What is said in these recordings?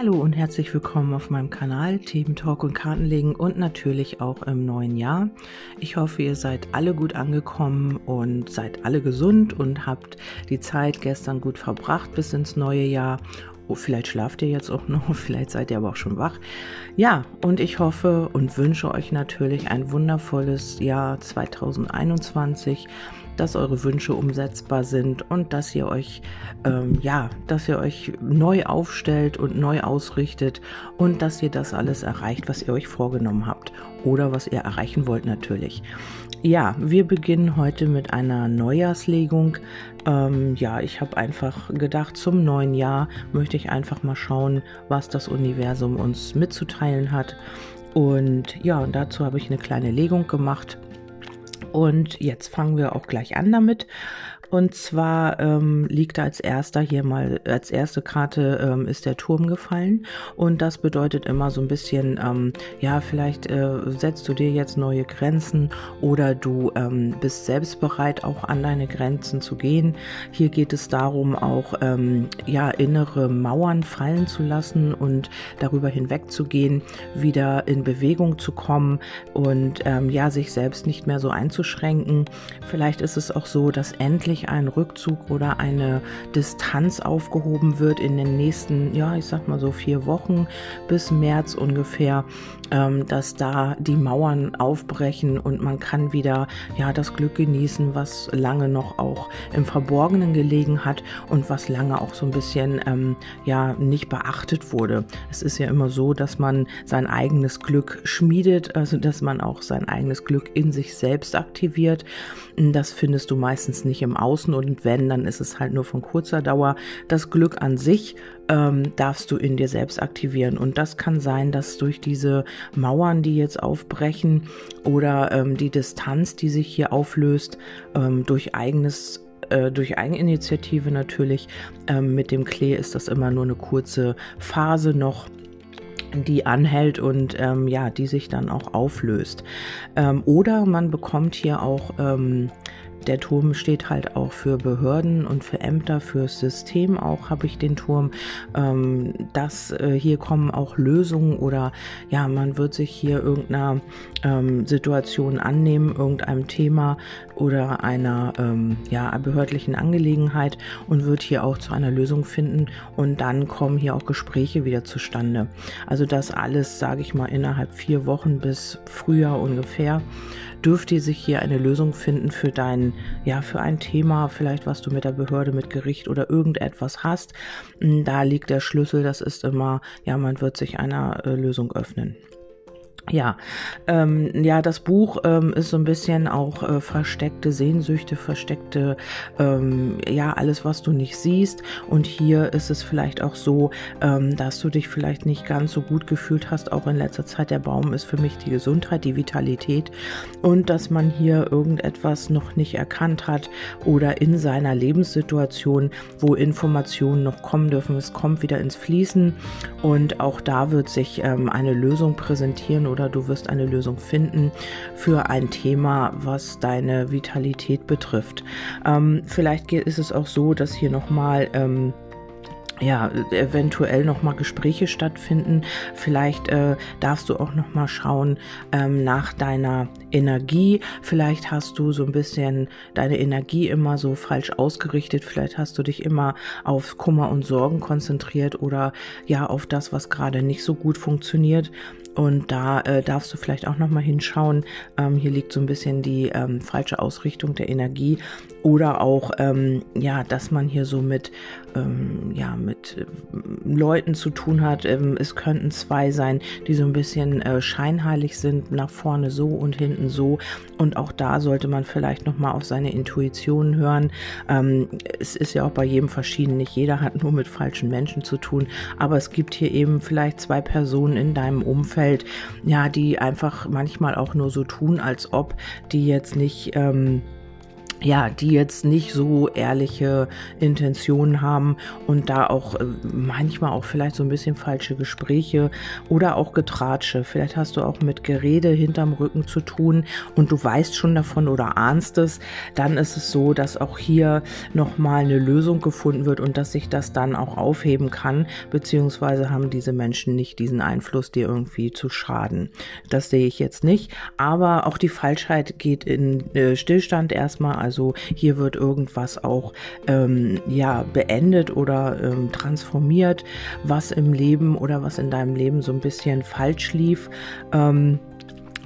Hallo und herzlich willkommen auf meinem Kanal Themen Talk und Kartenlegen und natürlich auch im neuen Jahr. Ich hoffe, ihr seid alle gut angekommen und seid alle gesund und habt die Zeit gestern gut verbracht bis ins neue Jahr. Oh, vielleicht schlaft ihr jetzt auch noch, vielleicht seid ihr aber auch schon wach. Ja, und ich hoffe und wünsche euch natürlich ein wundervolles Jahr 2021 dass eure Wünsche umsetzbar sind und dass ihr euch, ähm, ja, dass ihr euch neu aufstellt und neu ausrichtet und dass ihr das alles erreicht, was ihr euch vorgenommen habt oder was ihr erreichen wollt natürlich. Ja, wir beginnen heute mit einer Neujahrslegung. Ähm, ja, ich habe einfach gedacht, zum neuen Jahr möchte ich einfach mal schauen, was das Universum uns mitzuteilen hat. Und ja, und dazu habe ich eine kleine Legung gemacht. Und jetzt fangen wir auch gleich an damit. Und zwar ähm, liegt als erster hier mal, als erste Karte ähm, ist der Turm gefallen. Und das bedeutet immer so ein bisschen, ähm, ja, vielleicht äh, setzt du dir jetzt neue Grenzen oder du ähm, bist selbst bereit, auch an deine Grenzen zu gehen. Hier geht es darum, auch ähm, ja, innere Mauern fallen zu lassen und darüber hinwegzugehen, wieder in Bewegung zu kommen und ähm, ja, sich selbst nicht mehr so einzuschränken. Vielleicht ist es auch so, dass endlich endlich ein Rückzug oder eine Distanz aufgehoben wird in den nächsten, ja, ich sag mal so vier Wochen bis März ungefähr, ähm, dass da die Mauern aufbrechen und man kann wieder, ja, das Glück genießen, was lange noch auch im Verborgenen gelegen hat und was lange auch so ein bisschen, ähm, ja, nicht beachtet wurde. Es ist ja immer so, dass man sein eigenes Glück schmiedet, also dass man auch sein eigenes Glück in sich selbst aktiviert. Das findest du meistens nicht im Außen außen und wenn, dann ist es halt nur von kurzer Dauer. Das Glück an sich ähm, darfst du in dir selbst aktivieren und das kann sein, dass durch diese Mauern, die jetzt aufbrechen oder ähm, die Distanz, die sich hier auflöst, ähm, durch eigenes äh, durch Eigeninitiative natürlich. Ähm, mit dem Klee ist das immer nur eine kurze Phase noch die anhält und ähm, ja, die sich dann auch auflöst. Ähm, oder man bekommt hier auch ähm, der Turm steht halt auch für Behörden und für Ämter, fürs System auch habe ich den Turm. Ähm, dass äh, hier kommen auch Lösungen oder ja, man wird sich hier irgendeiner ähm, Situation annehmen, irgendeinem Thema oder einer ähm, ja, behördlichen Angelegenheit und wird hier auch zu einer Lösung finden und dann kommen hier auch Gespräche wieder zustande. Also das alles, sage ich mal, innerhalb vier Wochen bis Frühjahr ungefähr dürfte sich hier eine Lösung finden für dein, ja, für ein Thema, vielleicht was du mit der Behörde, mit Gericht oder irgendetwas hast. Da liegt der Schlüssel, das ist immer, ja, man wird sich einer äh, Lösung öffnen. Ja, ähm, ja, das Buch ähm, ist so ein bisschen auch äh, versteckte Sehnsüchte, versteckte, ähm, ja, alles, was du nicht siehst. Und hier ist es vielleicht auch so, ähm, dass du dich vielleicht nicht ganz so gut gefühlt hast, auch in letzter Zeit. Der Baum ist für mich die Gesundheit, die Vitalität und dass man hier irgendetwas noch nicht erkannt hat oder in seiner Lebenssituation, wo Informationen noch kommen dürfen. Es kommt wieder ins Fließen und auch da wird sich ähm, eine Lösung präsentieren oder du wirst eine Lösung finden für ein Thema, was deine Vitalität betrifft. Ähm, vielleicht ist es auch so, dass hier nochmal ähm, ja, eventuell nochmal Gespräche stattfinden. Vielleicht äh, darfst du auch nochmal schauen ähm, nach deiner Energie. Vielleicht hast du so ein bisschen deine Energie immer so falsch ausgerichtet. Vielleicht hast du dich immer auf Kummer und Sorgen konzentriert oder ja auf das, was gerade nicht so gut funktioniert. Und da äh, darfst du vielleicht auch nochmal hinschauen. Ähm, hier liegt so ein bisschen die ähm, falsche Ausrichtung der Energie oder auch, ähm, ja, dass man hier so mit, ähm, ja, mit äh, Leuten zu tun hat. Ähm, es könnten zwei sein, die so ein bisschen äh, scheinheilig sind, nach vorne so und hinten so. Und auch da sollte man vielleicht nochmal auf seine Intuition hören. Ähm, es ist ja auch bei jedem verschieden. Nicht jeder hat nur mit falschen Menschen zu tun. Aber es gibt hier eben vielleicht zwei Personen in deinem Umfeld, ja, die einfach manchmal auch nur so tun, als ob die jetzt nicht, ähm, ja, die jetzt nicht so ehrliche Intentionen haben und da auch äh, manchmal auch vielleicht so ein bisschen falsche Gespräche oder auch Getratsche. Vielleicht hast du auch mit Gerede hinterm Rücken zu tun und du weißt schon davon oder ahnst es. Dann ist es so, dass auch hier nochmal eine Lösung gefunden wird und dass sich das dann auch aufheben kann, beziehungsweise haben diese Menschen nicht diesen Einfluss, dir irgendwie zu schaden. Das sehe ich jetzt nicht, aber auch die Falschheit geht in äh, Stillstand erstmal also hier wird irgendwas auch ähm, ja beendet oder ähm, transformiert, was im Leben oder was in deinem Leben so ein bisschen falsch lief. Ähm,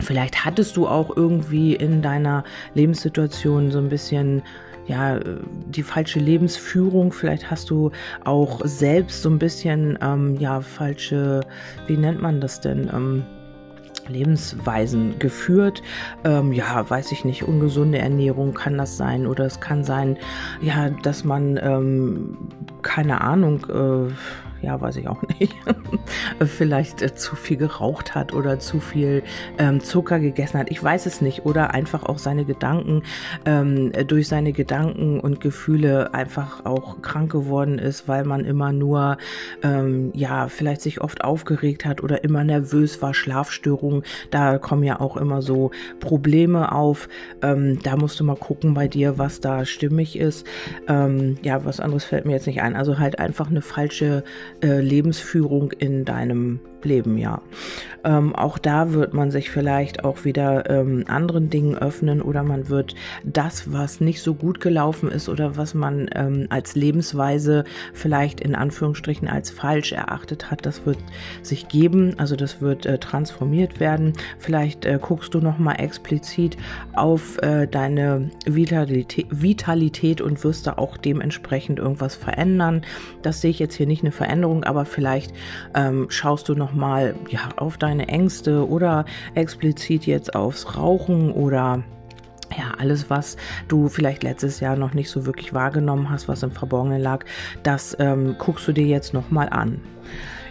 Vielleicht hattest du auch irgendwie in deiner Lebenssituation so ein bisschen ja, die falsche Lebensführung. Vielleicht hast du auch selbst so ein bisschen, ähm, ja, falsche, wie nennt man das denn? Ähm, Lebensweisen geführt. Ähm, ja, weiß ich nicht, ungesunde Ernährung kann das sein oder es kann sein, ja, dass man ähm, keine Ahnung. Äh, ja, weiß ich auch nicht, vielleicht äh, zu viel geraucht hat oder zu viel ähm, Zucker gegessen hat. Ich weiß es nicht. Oder einfach auch seine Gedanken, ähm, durch seine Gedanken und Gefühle einfach auch krank geworden ist, weil man immer nur, ähm, ja, vielleicht sich oft aufgeregt hat oder immer nervös war, Schlafstörungen. Da kommen ja auch immer so Probleme auf. Ähm, da musst du mal gucken bei dir, was da stimmig ist. Ähm, ja, was anderes fällt mir jetzt nicht ein. Also halt einfach eine falsche äh, Lebensführung in deinem Leben, ja. Ähm, auch da wird man sich vielleicht auch wieder ähm, anderen Dingen öffnen oder man wird das, was nicht so gut gelaufen ist oder was man ähm, als Lebensweise vielleicht in Anführungsstrichen als falsch erachtet hat, das wird sich geben, also das wird äh, transformiert werden. Vielleicht äh, guckst du nochmal explizit auf äh, deine Vitalität, Vitalität und wirst da auch dementsprechend irgendwas verändern. Das sehe ich jetzt hier nicht eine Veränderung, aber vielleicht ähm, schaust du noch mal ja, auf deine Ängste oder explizit jetzt aufs Rauchen oder ja, alles, was du vielleicht letztes Jahr noch nicht so wirklich wahrgenommen hast, was im Verborgenen lag, das ähm, guckst du dir jetzt nochmal an.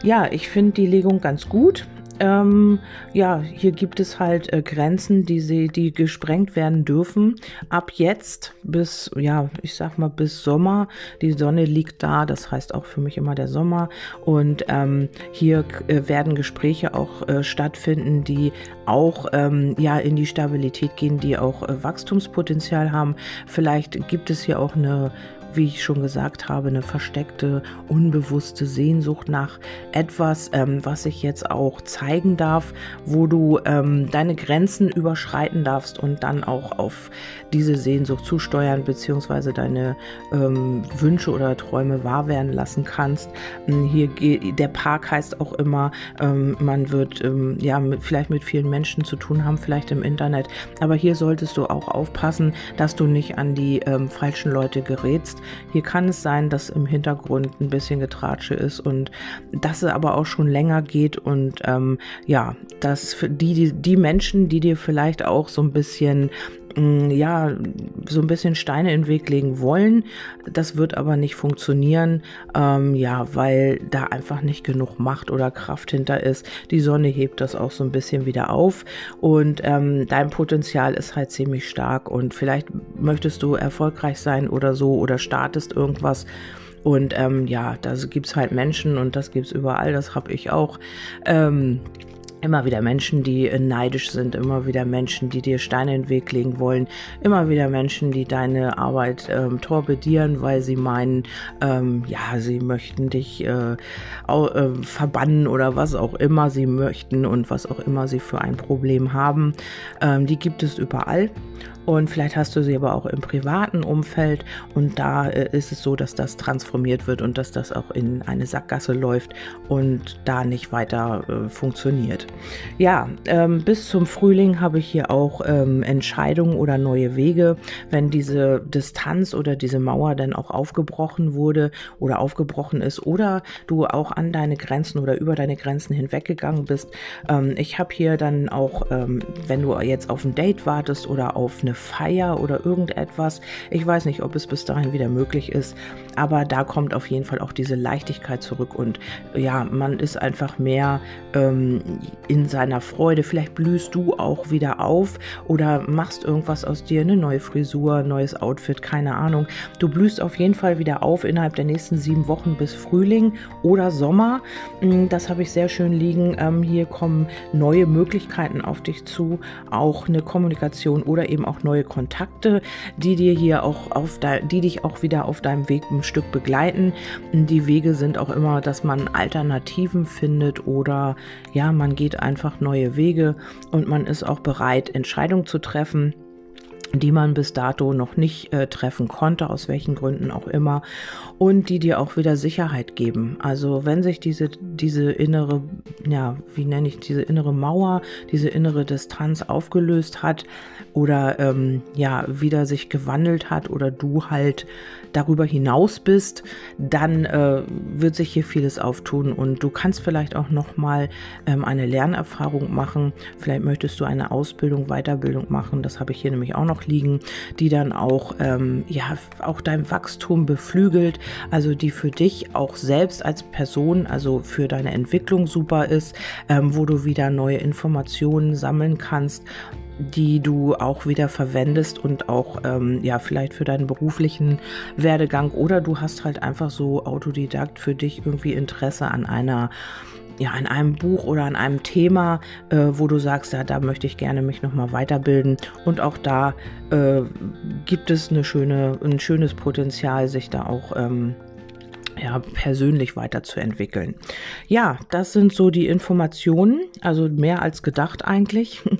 Ja, ich finde die Legung ganz gut. Ähm, ja, hier gibt es halt äh, Grenzen, die sie, die gesprengt werden dürfen. Ab jetzt bis, ja, ich sag mal bis Sommer. Die Sonne liegt da, das heißt auch für mich immer der Sommer. Und ähm, hier äh, werden Gespräche auch äh, stattfinden, die auch ähm, ja in die Stabilität gehen, die auch äh, Wachstumspotenzial haben. Vielleicht gibt es hier auch eine wie ich schon gesagt habe, eine versteckte, unbewusste Sehnsucht nach etwas, ähm, was sich jetzt auch zeigen darf, wo du ähm, deine Grenzen überschreiten darfst und dann auch auf diese Sehnsucht zusteuern, beziehungsweise deine ähm, Wünsche oder Träume wahr werden lassen kannst. Ähm, hier der Park heißt auch immer, ähm, man wird ähm, ja mit, vielleicht mit vielen Menschen zu tun haben, vielleicht im Internet, aber hier solltest du auch aufpassen, dass du nicht an die falschen Leute gerätst, hier kann es sein, dass im Hintergrund ein bisschen Getratsche ist und dass es aber auch schon länger geht und ähm, ja, dass für die, die, die Menschen, die dir vielleicht auch so ein bisschen ja, so ein bisschen Steine in den Weg legen wollen. Das wird aber nicht funktionieren, ähm, ja, weil da einfach nicht genug Macht oder Kraft hinter ist. Die Sonne hebt das auch so ein bisschen wieder auf und ähm, dein Potenzial ist halt ziemlich stark und vielleicht möchtest du erfolgreich sein oder so oder startest irgendwas. Und ähm, ja, da gibt es halt Menschen und das gibt es überall, das habe ich auch. Ähm, Immer wieder Menschen, die äh, neidisch sind, immer wieder Menschen, die dir Steine in den Weg legen wollen, immer wieder Menschen, die deine Arbeit ähm, torpedieren, weil sie meinen, ähm, ja, sie möchten dich äh, äh, verbannen oder was auch immer sie möchten und was auch immer sie für ein Problem haben. Ähm, die gibt es überall. Und vielleicht hast du sie aber auch im privaten Umfeld und da äh, ist es so, dass das transformiert wird und dass das auch in eine Sackgasse läuft und da nicht weiter äh, funktioniert. Ja, ähm, bis zum Frühling habe ich hier auch ähm, Entscheidungen oder neue Wege. Wenn diese Distanz oder diese Mauer dann auch aufgebrochen wurde oder aufgebrochen ist oder du auch an deine Grenzen oder über deine Grenzen hinweggegangen bist. Ähm, ich habe hier dann auch, ähm, wenn du jetzt auf ein Date wartest oder auf eine Feier oder irgendetwas. Ich weiß nicht, ob es bis dahin wieder möglich ist, aber da kommt auf jeden Fall auch diese Leichtigkeit zurück und ja, man ist einfach mehr ähm, in seiner Freude. Vielleicht blühst du auch wieder auf oder machst irgendwas aus dir, eine neue Frisur, neues Outfit, keine Ahnung. Du blühst auf jeden Fall wieder auf innerhalb der nächsten sieben Wochen bis Frühling oder Sommer. Mm, das habe ich sehr schön liegen. Ähm, hier kommen neue Möglichkeiten auf dich zu, auch eine Kommunikation oder eben auch neue Kontakte, die dir hier auch auf die dich auch wieder auf deinem Weg ein Stück begleiten. Die Wege sind auch immer, dass man Alternativen findet oder ja, man geht einfach neue Wege und man ist auch bereit, Entscheidungen zu treffen die man bis dato noch nicht äh, treffen konnte, aus welchen Gründen auch immer, und die dir auch wieder Sicherheit geben. Also wenn sich diese, diese innere, ja, wie nenne ich, diese innere Mauer, diese innere Distanz aufgelöst hat oder ähm, ja, wieder sich gewandelt hat oder du halt darüber hinaus bist, dann äh, wird sich hier vieles auftun und du kannst vielleicht auch nochmal ähm, eine Lernerfahrung machen. Vielleicht möchtest du eine Ausbildung, Weiterbildung machen. Das habe ich hier nämlich auch noch liegen, die dann auch, ähm, ja, auch dein Wachstum beflügelt, also die für dich auch selbst als Person, also für deine Entwicklung super ist, ähm, wo du wieder neue Informationen sammeln kannst die du auch wieder verwendest und auch ähm, ja vielleicht für deinen beruflichen Werdegang oder du hast halt einfach so Autodidakt für dich irgendwie Interesse an einer ja, an einem Buch oder an einem Thema, äh, wo du sagst, ja, da möchte ich gerne mich nochmal weiterbilden. Und auch da äh, gibt es eine schöne, ein schönes Potenzial, sich da auch ähm, ja, persönlich weiterzuentwickeln. Ja, das sind so die Informationen, also mehr als gedacht eigentlich.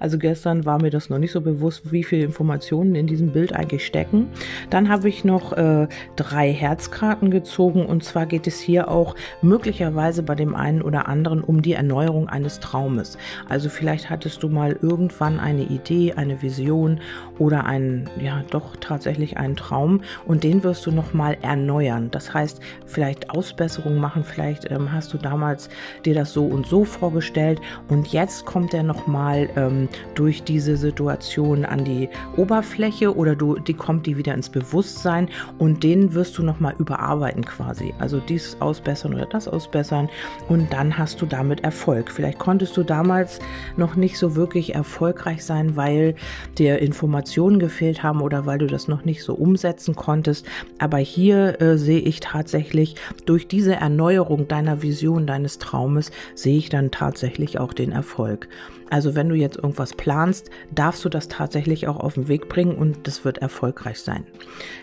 Also gestern war mir das noch nicht so bewusst, wie viele Informationen in diesem Bild eigentlich stecken. Dann habe ich noch äh, drei Herzkarten gezogen und zwar geht es hier auch möglicherweise bei dem einen oder anderen um die Erneuerung eines Traumes. Also vielleicht hattest du mal irgendwann eine Idee, eine Vision oder einen, ja, doch tatsächlich einen Traum und den wirst du nochmal erneuern. Das heißt, vielleicht Ausbesserungen machen, vielleicht ähm, hast du damals dir das so und so vorgestellt und jetzt kommt er nochmal ähm, durch diese Situation an die Oberfläche oder du, die kommt die wieder ins Bewusstsein und den wirst du nochmal überarbeiten quasi. Also dies ausbessern oder das ausbessern und dann hast du damit Erfolg. Vielleicht konntest du damals noch nicht so wirklich erfolgreich sein, weil dir Informationen gefehlt haben oder weil du das noch nicht so umsetzen konntest. Aber hier äh, sehe ich tatsächlich durch diese Erneuerung deiner Vision, deines Traumes, sehe ich dann tatsächlich auch den Erfolg. Also wenn du jetzt irgendwas planst, darfst du das tatsächlich auch auf den Weg bringen und das wird erfolgreich sein.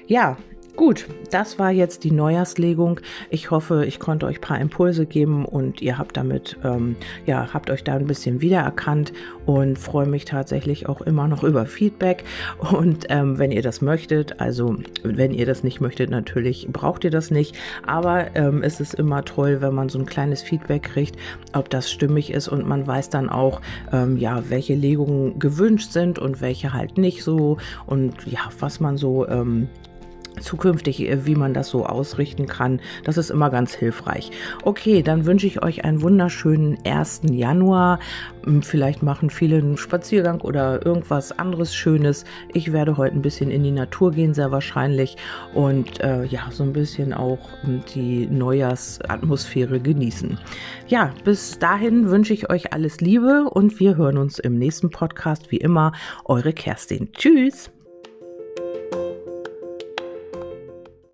Ja, Gut, das war jetzt die Neujahrslegung. Ich hoffe, ich konnte euch ein paar Impulse geben und ihr habt damit, ähm, ja, habt euch da ein bisschen wiedererkannt und freue mich tatsächlich auch immer noch über Feedback. Und ähm, wenn ihr das möchtet, also wenn ihr das nicht möchtet, natürlich braucht ihr das nicht. Aber ähm, es ist immer toll, wenn man so ein kleines Feedback kriegt, ob das stimmig ist und man weiß dann auch, ähm, ja, welche Legungen gewünscht sind und welche halt nicht so und ja, was man so ähm, zukünftig, äh, wie man das so ausrichten kann. Das ist immer ganz hilfreich. Okay, dann wünsche ich euch einen wunderschönen 1. Januar. Hm, vielleicht machen viele einen Spaziergang oder irgendwas anderes Schönes. Ich werde heute ein bisschen in die Natur gehen, sehr wahrscheinlich. Und äh, ja, so ein bisschen auch hm, die Neujahrsatmosphäre genießen. Ja, bis dahin wünsche ich euch alles Liebe und wir hören uns im nächsten Podcast wie immer. Eure Kerstin. Tschüss.